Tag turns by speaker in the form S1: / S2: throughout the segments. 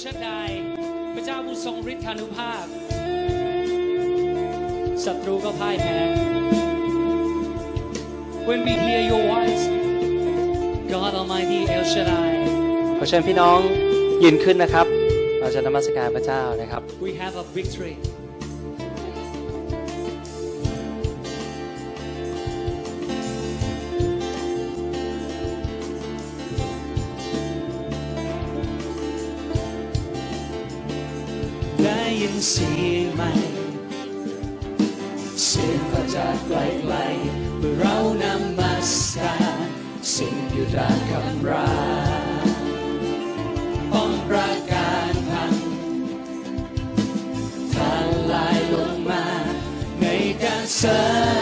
S1: ชัดไดพระเจ้าผู้ทรงฤทธานุภาพศัตรูก็พ่ายแพ้ When we hear your voice God Almighty El Shaddai
S2: ขอเชิญพี่น้องยืนขึ้นนะครับ เราจะนมัสการพระเจ้านะครับ
S1: we have a victory สียงใหม่ เสียงมาจากไกลๆเมื่อเรานำมาสการสิ่งอยู่ดาคำราป้องประการพังทลายลงมาในการสริ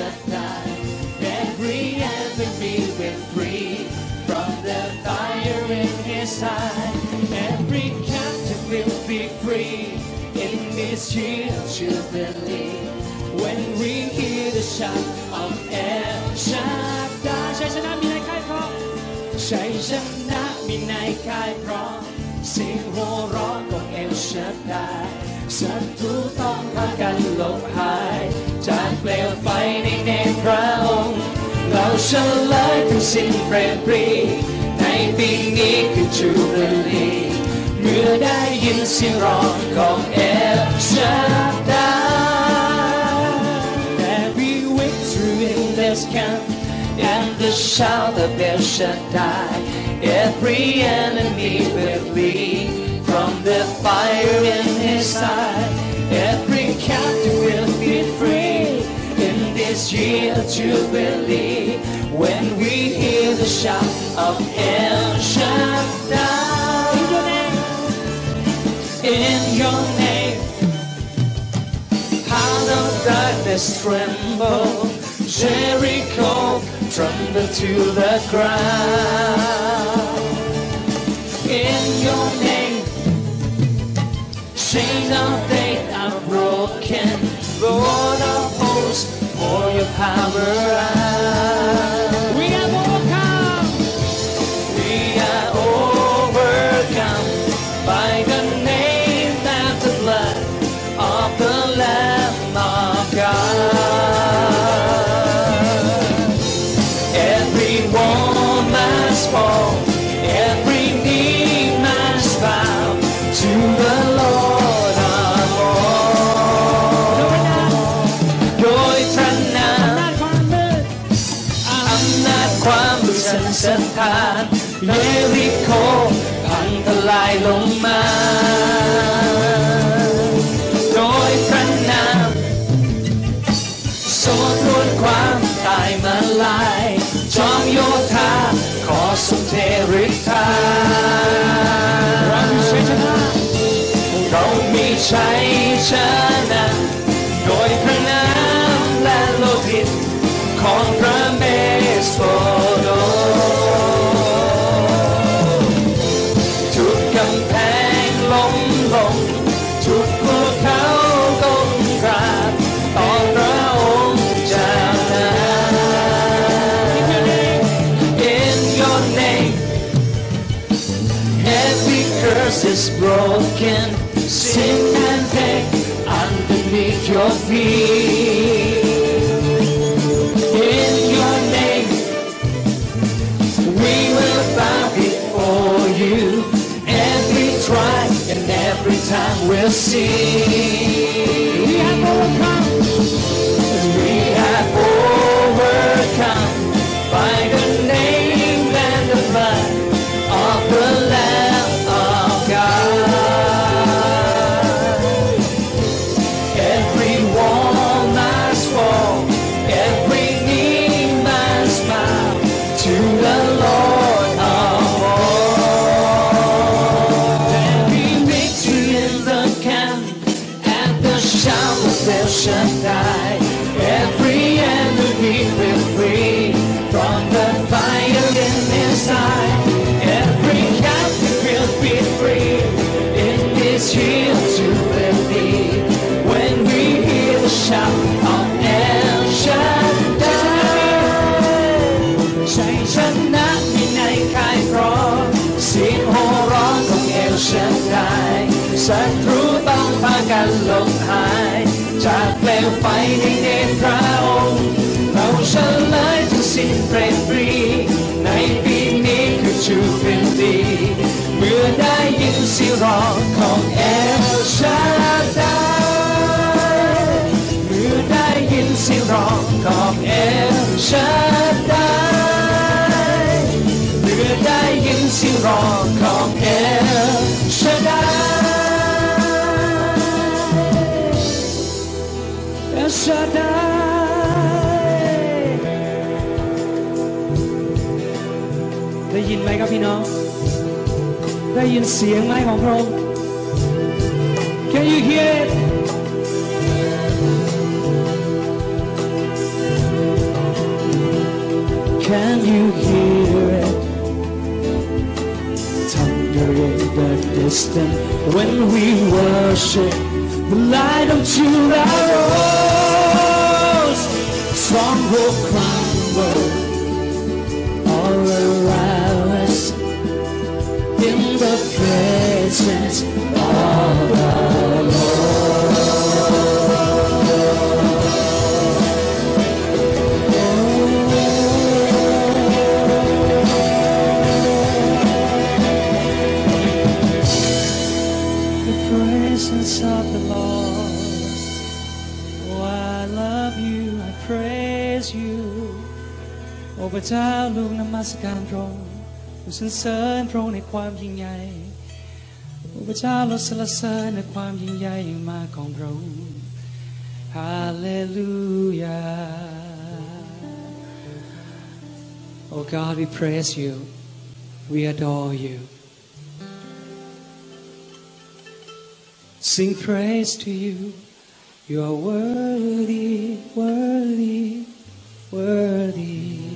S1: of El Shaddai. Every enemy will flee from the fire in his eye. Every captive will be free in this year jubilee. When we hear the shout of El Shaddai ชัยชนะมีในค่ายพร้อมชัยชนะมีในกายพร้อมเสียงโห่ร้องของเอลชัดไดศัตรูต้องพากันหลบหายากเปลวไฟในเนตรพระองค์ เราเฉลยถึงสิ้นเปรมปรี ในปีนี้คือจูเบลีเมื่อได้ยินเสียงร้องของเอลชัดได There be victory in this camp and the shout of El Shaddai. Every enemy will flee from the fire in his eye. Every captive will be free this year of jubilee. When we hear the shout of El Shaddai. In your name, in your Heart of darkness tremble, Jericho tremble to the ground. In your name, chains of faith are broken. Lord your power out. esoteric time เรามีชัยชนะ time we'll sing. นหลงหาย จากเปลวไฟในเนตรพระองค์เราเฉลยทุกสิ้นเปรตปรีในปีนี้คือชูเป็นดี เมื่อได้ยินเสียงร้องของเอลชัน ยินไหมครับพี่น้อง ได้ยินเสียงไหมของพระองค์ Can you hear it? Can you hear it? Thunder in the distance when we worship the light of Judah rose. Strong will crumble สรรเสริญพระองค์ในความยิ่งใหญ่ โอ้พระเจ้าเราสรรเสริญในความยิ่งใหญ่อย่างมากของพระองค์ฮาเลลูยา Oh God, we praise you. We adore you. Sing praise to you. You are worthy, worthy, worthy. Worthy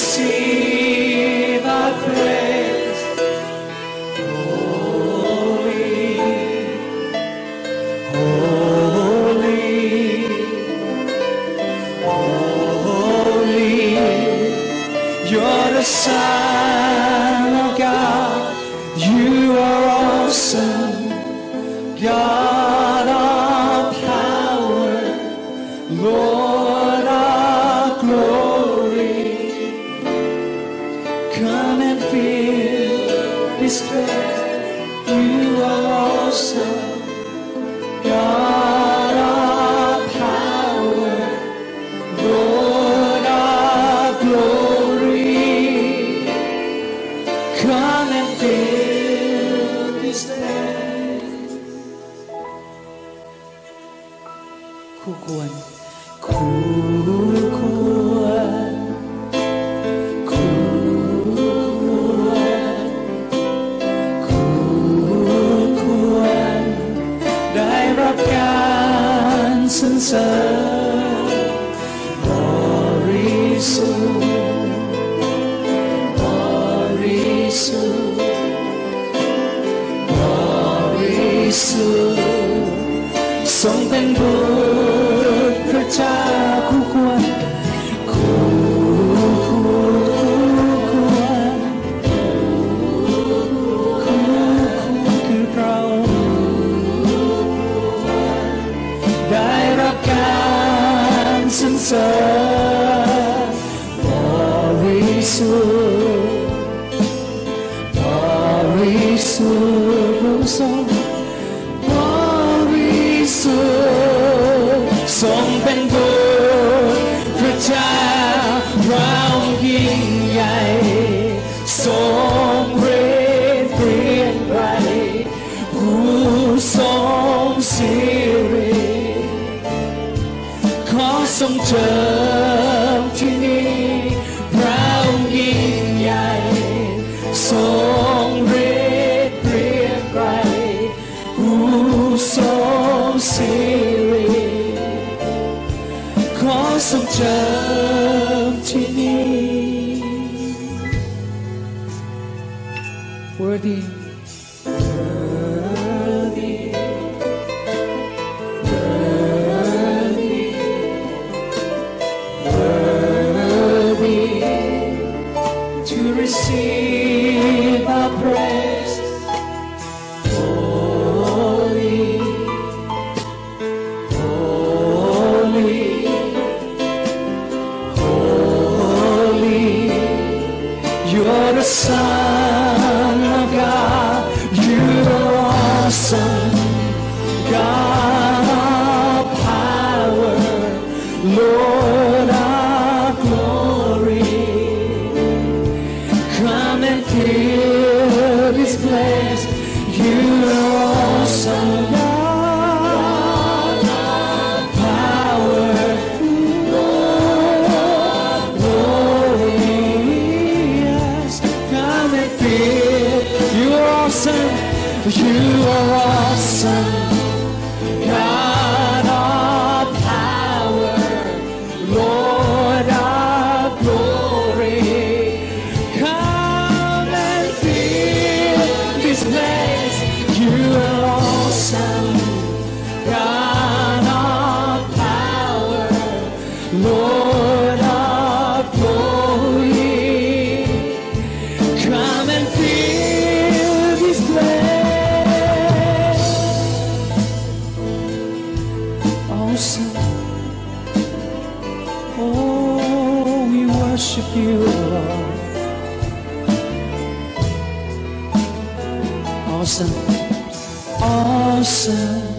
S1: to return. Lord Awesome, awesome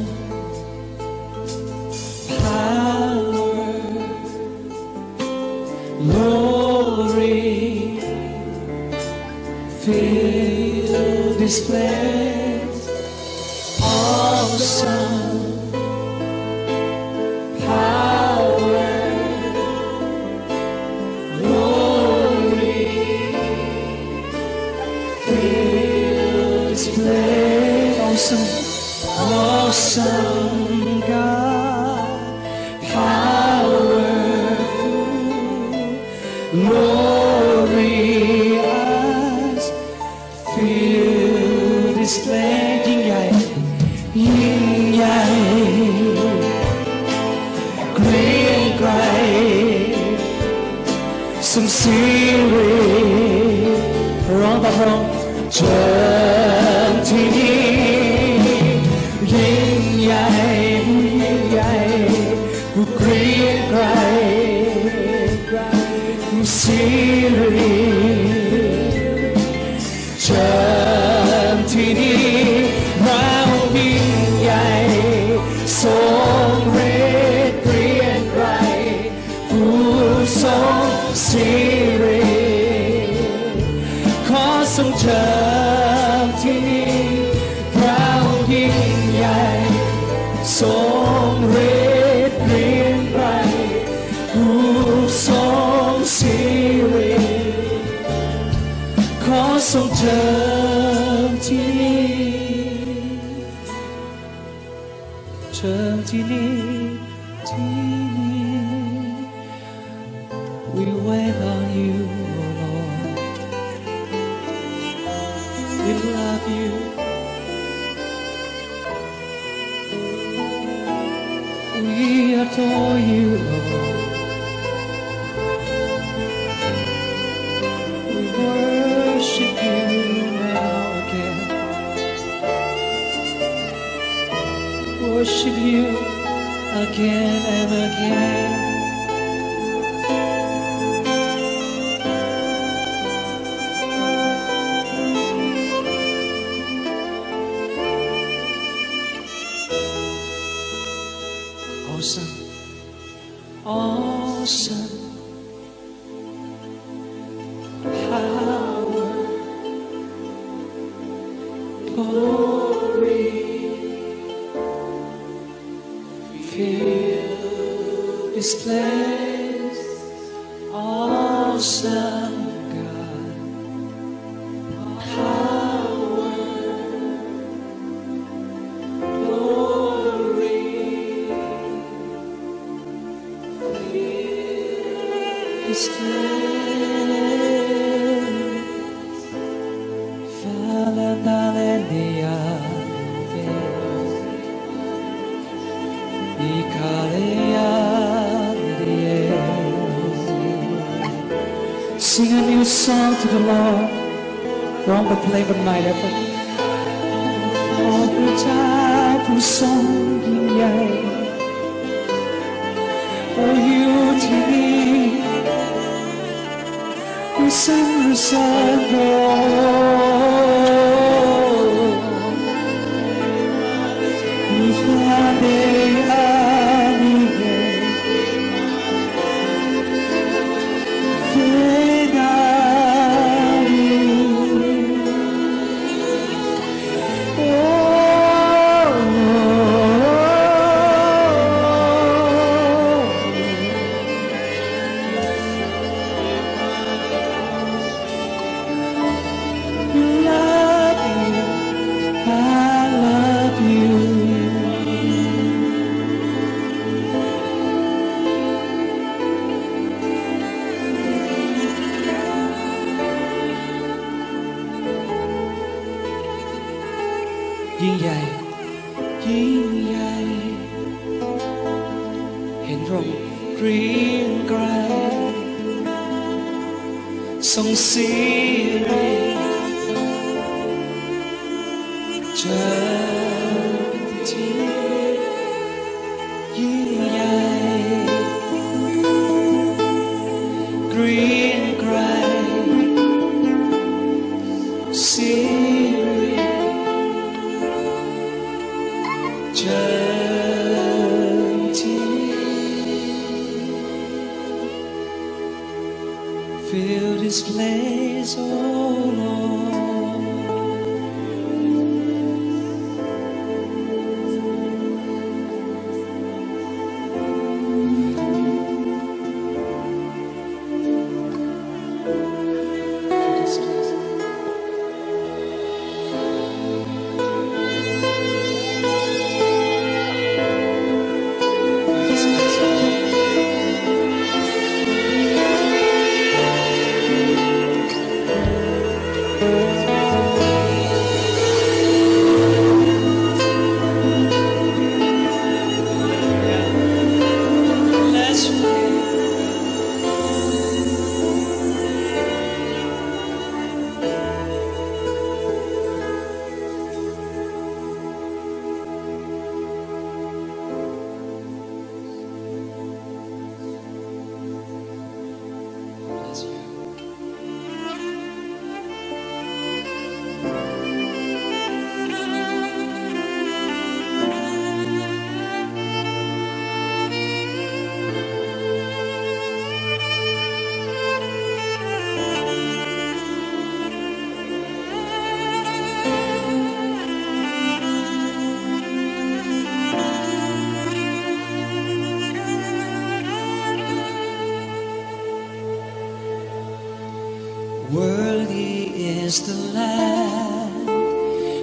S1: adore you, Lord. We worship you now again. Worship you again and again. to the Lord, won't but labor night effort. Oh, you to me, you sing the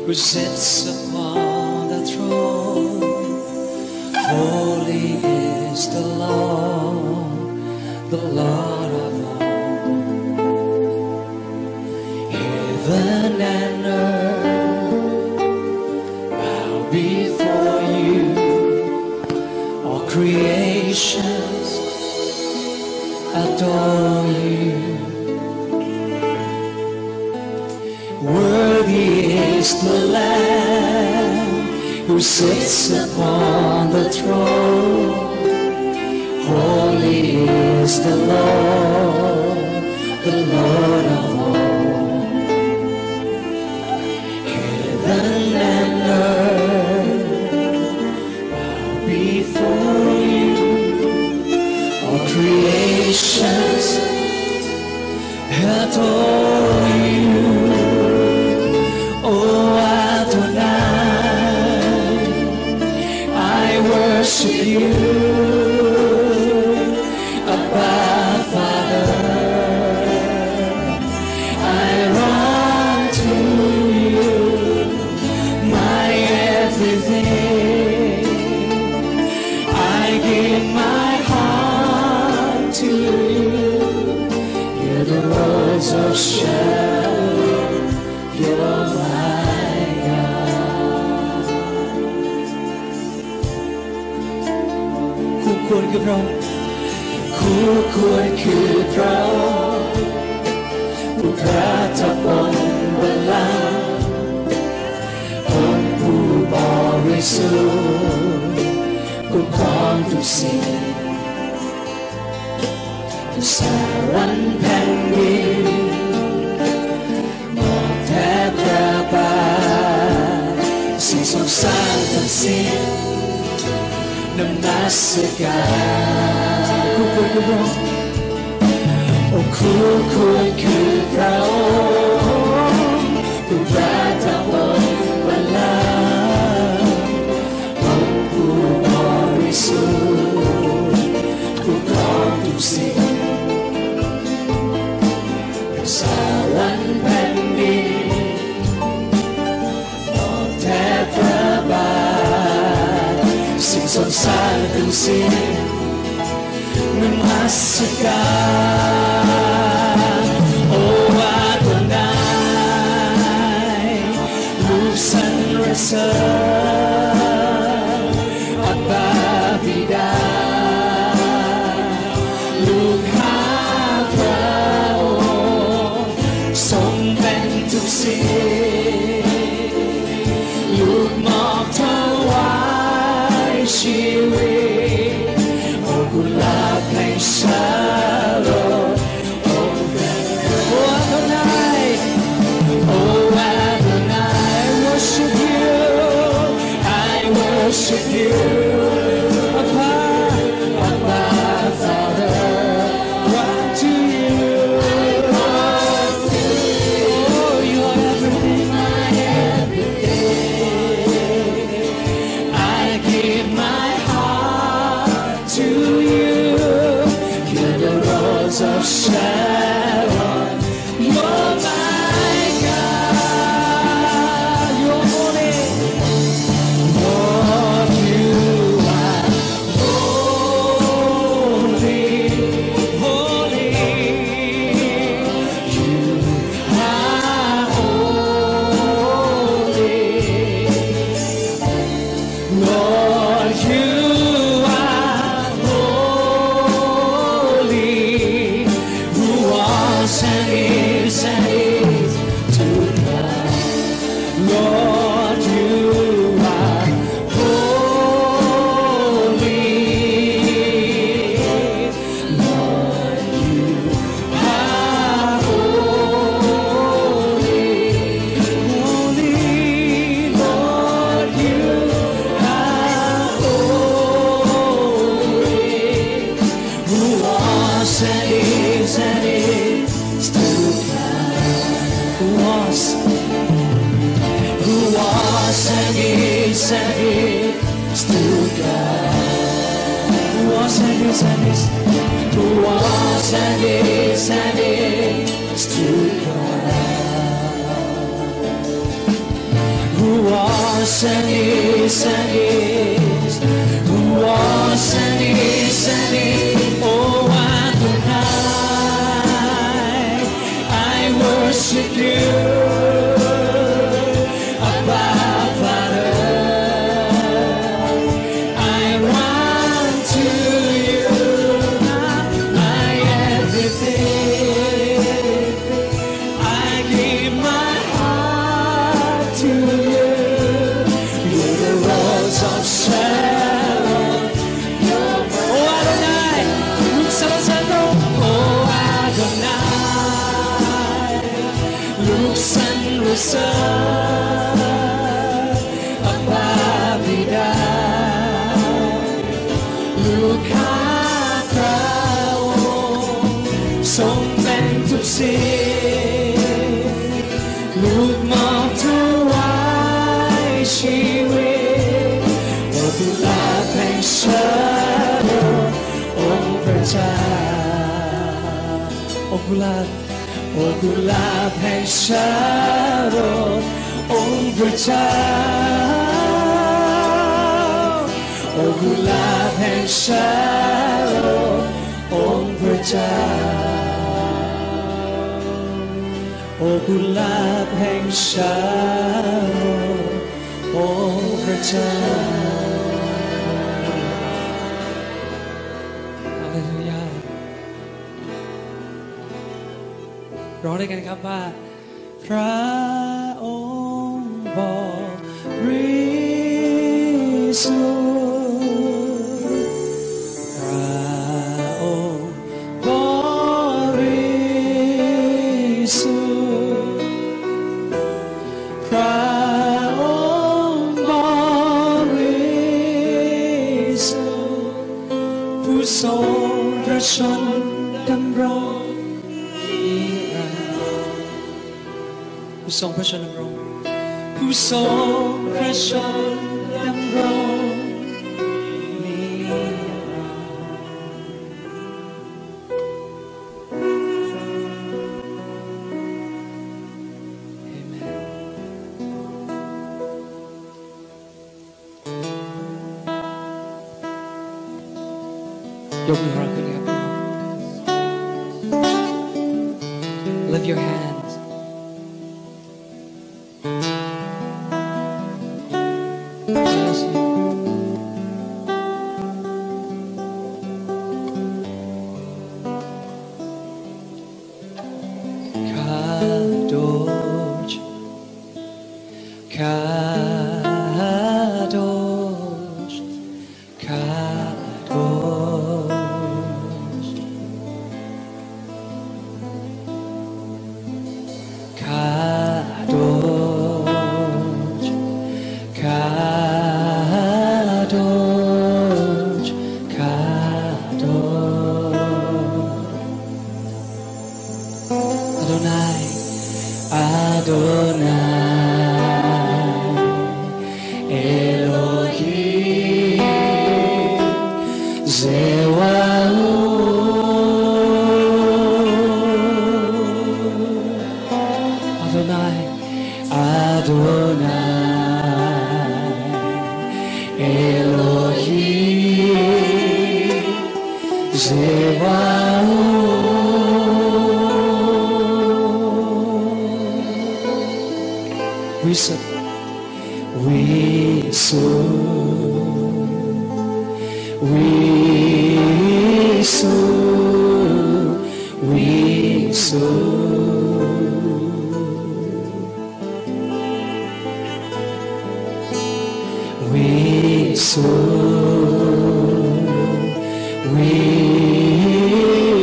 S1: who sits upon the throne. Holy is the Lord, the Lord. the Lord of all. Hear the ก็พร้อมทุกสิ่งทุกสวรรค์แผ่นดินบอกแทบจะบาสิ่งสรงสารทั้งสิ้นนำมัสการคุกคุกคุกโอ้คู่คุกคือเรา pansin na masaka O oh, Adonai, luz and reserve โอกุลาโอกุลาบแห่งชาโรองค์พระเจ้าโอกุลาบแห่งชาโรองค์พระเจ้าโอกุลาบแห่งชาโรองค์พระเจ้า ร้องด้วยกันครับว่า พระ so precious and wrong, who's so precious and wrong. adore.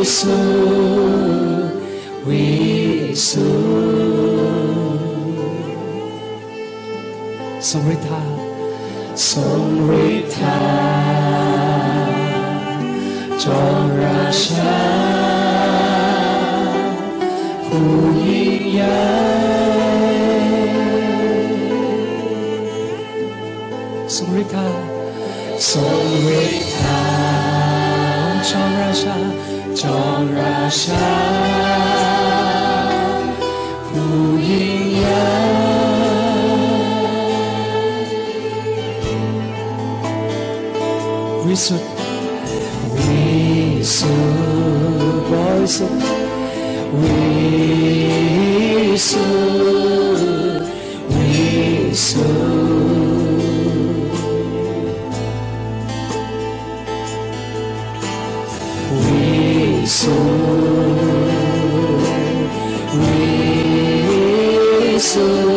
S1: 颂瑞塔颂瑞塔，乔拉沙呼延延。颂瑞塔颂瑞塔，乔拉沙。众热香，福音扬。Wisud, wisud, wisud, wisud, wisud. soul, we soul.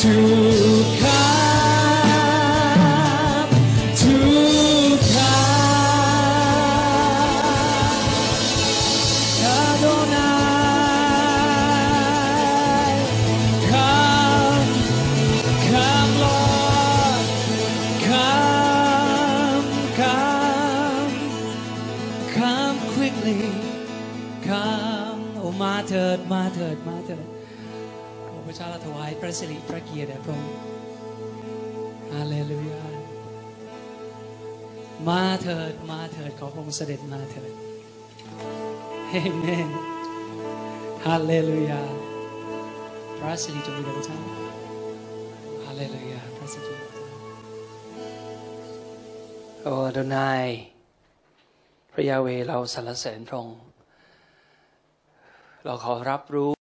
S1: To come, พระเกียรติพระองค์ฮาเลลูยา มาเถิด มาเถิด ขอพระองค์เสด็จมาเถิดเอเมนฮาเลลูยา พระสิริจงมีแด่พระเจ้าฮาเลลูยา พระสิริ
S2: โอ้อดนายพระยาเวเราสรรเสริญพระองค์เราขอรับรู้